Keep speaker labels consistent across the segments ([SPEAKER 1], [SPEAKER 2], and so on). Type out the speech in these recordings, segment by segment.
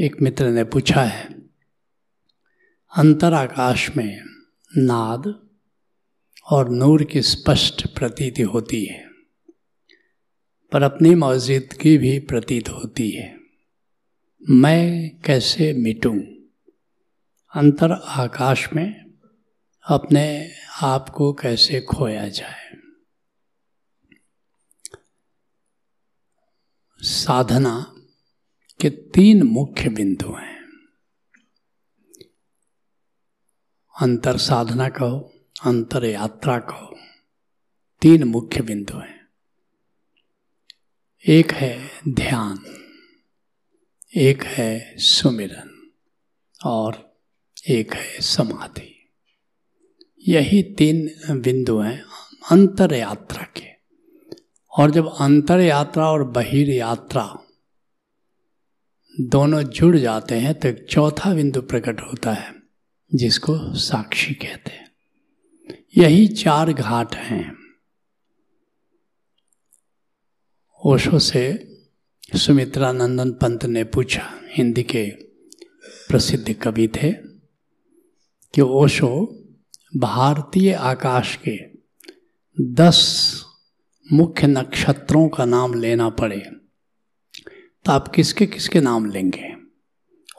[SPEAKER 1] एक मित्र ने पूछा है अंतर आकाश में नाद और नूर की स्पष्ट प्रतीति होती है, पर अपनी मौजूदगी भी प्रतीत होती है। मैं कैसे मिटूं? अंतर आकाश में अपने आप को कैसे खोया जाए? साधना के तीन मुख्य बिंदु हैं। अंतर साधना कहो, अंतर यात्रा कहो, तीन मुख्य बिंदु हैं। एक है ध्यान, एक है सुमिरन, और एक है समाधि। यही तीन बिंदु हैं अंतर यात्रा के। और जब अंतर यात्रा और बहिर यात्रा दोनों जुड़ जाते हैं तो एक चौथा बिंदु प्रकट होता है, जिसको साक्षी कहते हैं। यही चार घाट हैं। ओशो से सुमित्रा नंदन पंत ने पूछा, हिंदी के प्रसिद्ध कवि थे, कि ओशो भारतीय आकाश के दस मुख्य नक्षत्रों का नाम लेना पड़े। तो आप किसके किसके नाम लेंगे?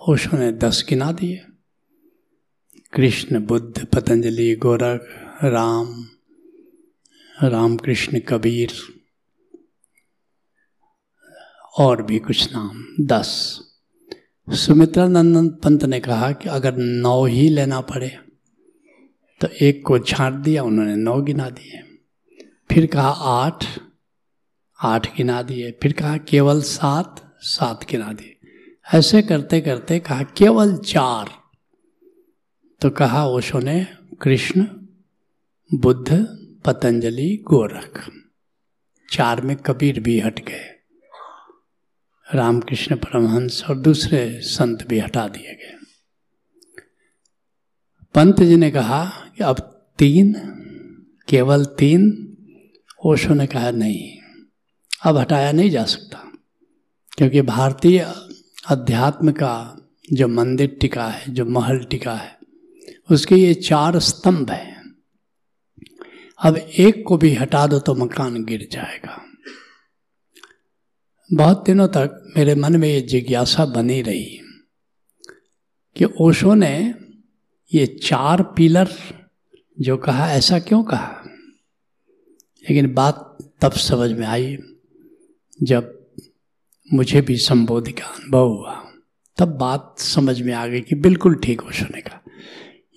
[SPEAKER 1] ओशो ने दस गिना दिए। कृष्ण, बुद्ध, पतंजलि, गोरख, राम, रामकृष्ण, कबीर और भी कुछ नाम। दस। सुमित्रा नंदन पंत ने कहा कि अगर नौ ही लेना पड़े तो एक को छांट दिया, उन्होंने नौ गिना दिए। फिर कहा आठ आठ गिना दिए। फिर कहा केवल सात सात गिना दिए ऐसे करते करते कहा, केवल चार। तो कहा ओशो ने, कृष्ण, बुद्ध, पतंजलि, गोरख। चार में कबीर भी हट गए। रामकृष्ण परमहंस और दूसरे संत भी हटा दिए गए। पंत जी ने कहा, कि अब तीन, केवल तीन? ओशो ने कहा, नहीं, अब हटाया नहीं जा सकता। क्योंकि भारतीय अध्यात्म का जो मंदिर टिका है, जो महल टिका है, उसके ये चार स्तंभ हैं। अब एक को भी हटा दो तो मकान गिर जाएगा। बहुत दिनों तक मेरे मन में ये जिज्ञासा बनी रही कि ओशो ने ये चार पिलर जो कहा, ऐसा क्यों कहा? लेकिन बात तब समझ में आई जब मुझे भी संबोधि का अनुभव हुआ। तब बात समझ में आ गई कि बिल्कुल ठीक ओशो ने कहा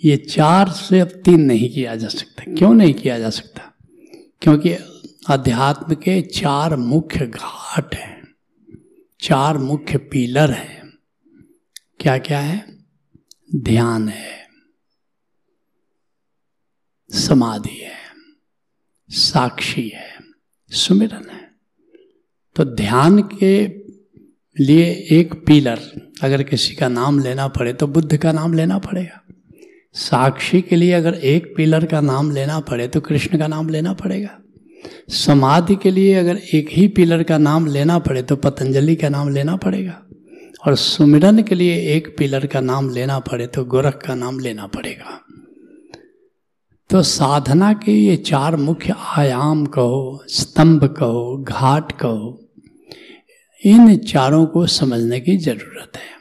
[SPEAKER 1] ये चार से अब तीन नहीं किया जा सकता। क्यों नहीं किया जा सकता? क्योंकि अध्यात्म के चार मुख्य घाट हैं। चार मुख्य पिलर हैं। क्या क्या है? ध्यान है। समाधि है। साक्षी है। सुमिरन है। तो ध्यान के लिए एक पिलर, अगर किसी का नाम लेना पड़े तो बुद्ध का नाम लेना पड़ेगा। साक्षी के लिए अगर एक पिलर का नाम लेना पड़े तो कृष्ण का नाम लेना पड़ेगा। समाधि के लिए अगर एक ही पिलर का नाम लेना पड़े तो पतंजलि का नाम लेना पड़ेगा। और सुमिरन के लिए एक पिलर का नाम लेना पड़े तो गोरख का नाम लेना पड़ेगा। तो साधना के ये चार मुख्य आयाम कहो, स्तंभ कहो, घाट कहो इन चारों को समझने की ज़रूरत है।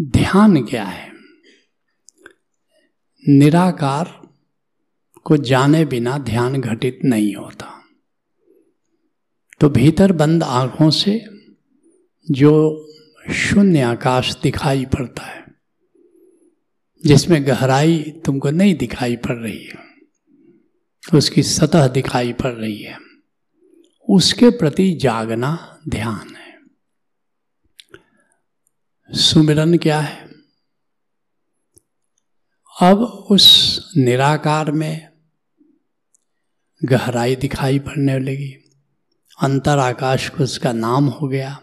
[SPEAKER 1] ध्यान क्या है? निराकार को जाने बिना ध्यान घटित नहीं होता। तो भीतर बंद आँखों से जो शून्य आकाश दिखाई पड़ता है, जिसमें गहराई तुमको नहीं दिखाई पड़ रही है, उसकी सतह दिखाई पड़ रही है, उसके प्रति जागना ध्यान है। सुमिरन क्या है? अब उस निराकार में गहराई दिखाई पड़ने लगी। अंतर आकाश को उसका नाम हो गया।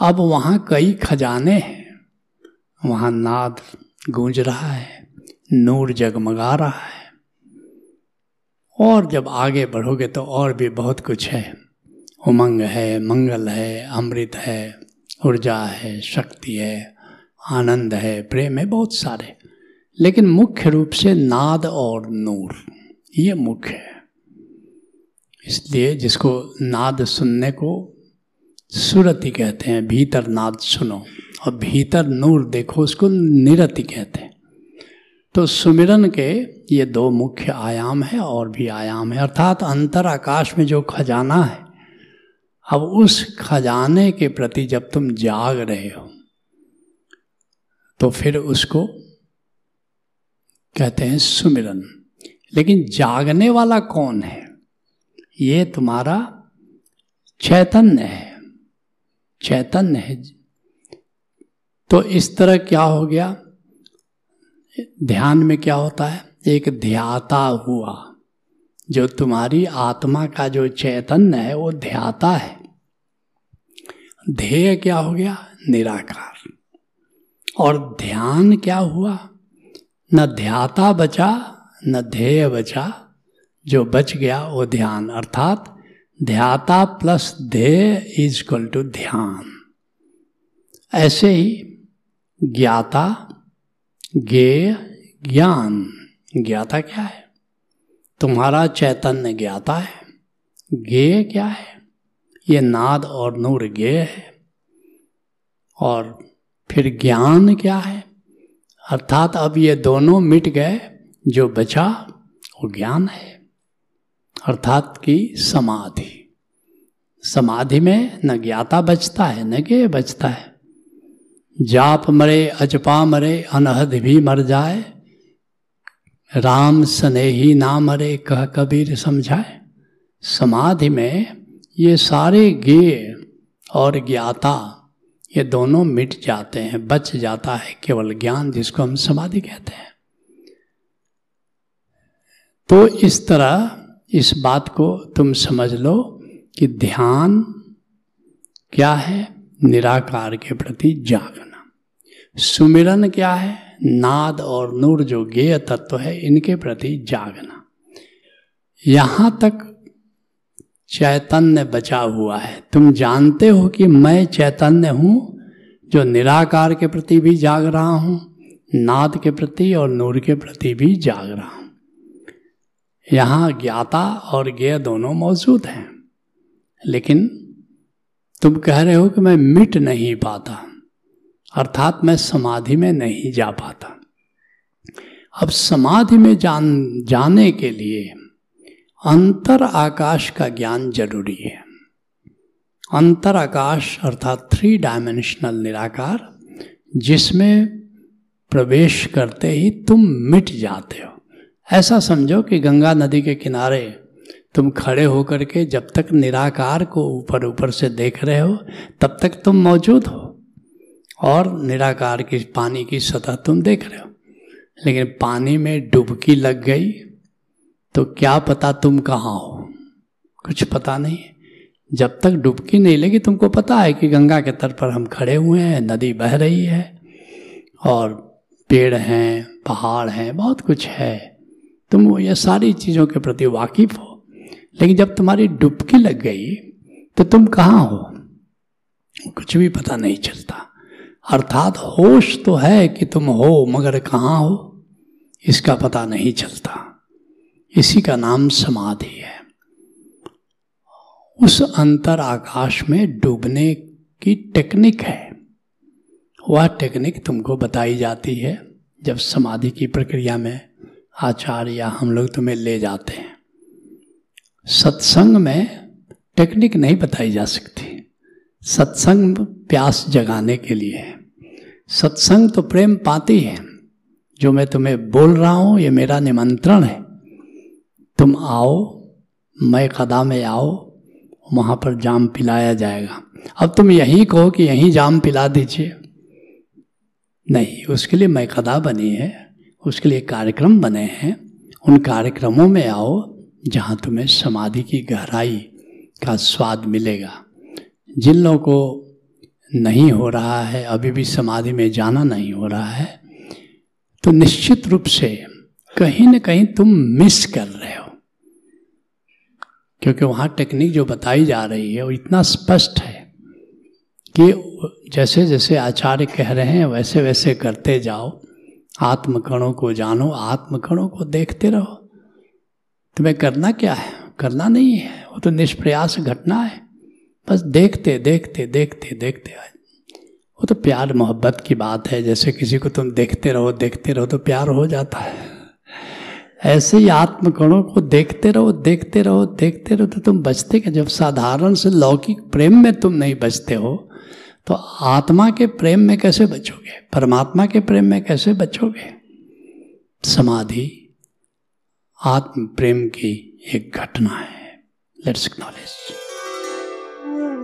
[SPEAKER 1] अब वहाँ कई खजाने हैं। वहाँ नाद गूंज रहा है, नूर जगमगा रहा है। और जब आगे बढ़ोगे तो और भी बहुत कुछ है। उमंग है, मंगल है, अमृत है, ऊर्जा है, शक्ति है, आनंद है, प्रेम है, बहुत सारे। लेकिन मुख्य रूप से नाद और नूर, ये मुख्य है। इसलिए जिसको नाद सुनने को सुरति कहते हैं, भीतर नाद सुनो और भीतर नूर देखो, उसको निरति कहते हैं। तो सुमिरन के ये दो मुख्य आयाम है और भी आयाम है। अर्थात अंतर आकाश में जो खजाना है अब उस खजाने के प्रति जब तुम जाग रहे हो तो फिर उसको कहते हैं सुमिरन। लेकिन जागने वाला कौन है? ये तुम्हारा चैतन्य है। चैतन्य है। तो इस तरह क्या हो गया? ध्यान में क्या होता है? एक ध्याता हुआ। जो तुम्हारी आत्मा का जो चैतन्य है, वो ध्याता है। ध्येय क्या हो गया? निराकार। और ध्यान क्या हुआ? न ध्याता बचा, न ध्येय बचा। जो बच गया, वो ध्यान। अर्थात ध्याता प्लस ध्येय इज़ इक्वल टू ध्यान। ऐसे ही ज्ञाता, ज्ञेय, ज्ञान। ज्ञाता क्या है? तुम्हारा चैतन्य ज्ञाता है। ज्ञेय क्या है? ये नाद और नूर ज्ञेय है। और फिर ज्ञान क्या है? अर्थात अब ये दोनों मिट गए, जो बचा, वो ज्ञान है। अर्थात की समाधि। समाधि में न ज्ञाता बचता है, न ज्ञेय बचता है। जाप मरे, अजपा मरे, अनहद भी मर जाए। राम स्नेही नाम मरे कह कबीर समझाए। समाधि में ये सारे ज्ञेय और ज्ञाता, ये दोनों मिट जाते हैं, बच जाता है, केवल ज्ञान जिसको हम समाधि कहते हैं। तो इस तरह इस बात को तुम समझ लो कि ध्यान क्या है? निराकार के प्रति जागना। सुमिरन क्या है? नाद और नूर जो गेय तत्व है, इनके प्रति जागना। यहाँ तक चैतन्य बचा हुआ है। तुम जानते हो कि मैं चैतन्य हूँ, जो निराकार के प्रति भी जाग रहा हूँ, नाद के प्रति और नूर के प्रति भी जाग रहा हूँ। यहाँ ज्ञाता और ज्ञ दोनों मौजूद हैं, लेकिन तुम कह रहे हो कि मैं मिट नहीं पाता। अर्थात मैं समाधि में नहीं जा पाता। अब समाधि में जान, जाने के लिए अंतर आकाश का ज्ञान ज़रूरी है। अंतर आकाश अर्थात थ्री डायमेंशनल निराकार, जिसमें प्रवेश करते ही तुम मिट जाते हो। ऐसा समझो कि गंगा नदी के किनारे तुम खड़े होकर के जब तक निराकार को ऊपर ऊपर से देख रहे हो, तब तक तुम मौजूद हो। और निराकार की पानी की सतह तुम देख रहे हो। लेकिन पानी में डुबकी लग गई तो क्या पता तुम कहाँ हो? कुछ पता नहीं। जब तक डुबकी नहीं लगी, तुमको पता है कि गंगा के तट पर हम खड़े हुए हैं, नदी बह रही है, और पेड़ हैं, पहाड़ हैं, बहुत कुछ है। तुम ये सारी चीज़ों के प्रति वाकिफ हो। लेकिन जब तुम्हारी डुबकी लग गई तो तुम कहाँ हो? कुछ भी पता नहीं चलता। अर्थात होश तो है कि तुम हो, मगर कहाँ हो? इसका पता नहीं चलता। इसी का नाम समाधि है। उस अंतर आकाश में डूबने की टेक्निक है। वह टेक्निक तुमको बताई जाती है जब समाधि की प्रक्रिया में आचार्य या हम लोग तुम्हें ले जाते हैं। सत्संग में टेक्निक नहीं बताई जा सकती। सत्संग प्यास जगाने के लिए है। सत्संग तो प्रेम पाती है। जो मैं तुम्हें बोल रहा हूँ, ये मेरा निमंत्रण है। तुम आओ, मैं कदा में आओ, वहाँ पर जाम पिलाया जाएगा। अब तुम यही कहो कि यहीं जाम पिला दीजिए। नहीं, उसके लिए मैं कदा बनी है, उसके लिए कार्यक्रम बने हैं। उन कार्यक्रमों में आओ जहाँ तुम्हें समाधि की गहराई का स्वाद मिलेगा। जिन लोगों को नहीं हो रहा है, अभी भी समाधि में जाना नहीं हो रहा है तो निश्चित रूप से कहीं ना कहीं तुम मिस कर रहे हो। क्योंकि वहाँ टेक्निक जो बताई जा रही है, वो इतना स्पष्ट है कि जैसे जैसे आचार्य कह रहे हैं, वैसे वैसे करते जाओ, आत्मकणों को जानो, आत्मकणों को देखते रहो। तुम्हें करना क्या है? करना नहीं है, वो तो निष्प्रयास घटना है। बस देखते देखते देखते देखते आए। वो तो प्यार मोहब्बत की बात है, जैसे किसी को तुम देखते रहो देखते रहो तो प्यार हो जाता है। ऐसे ही आत्मकणों को देखते रहो देखते रहो देखते रहो तो तुम बचते क्या? जब साधारण से लौकिक प्रेम में तुम नहीं बचते हो तो आत्मा के प्रेम में कैसे बचोगे? परमात्मा के प्रेम में कैसे बचोगे? समाधि, आत्म प्रेम की एक घटना है। Let's acknowledge Mm.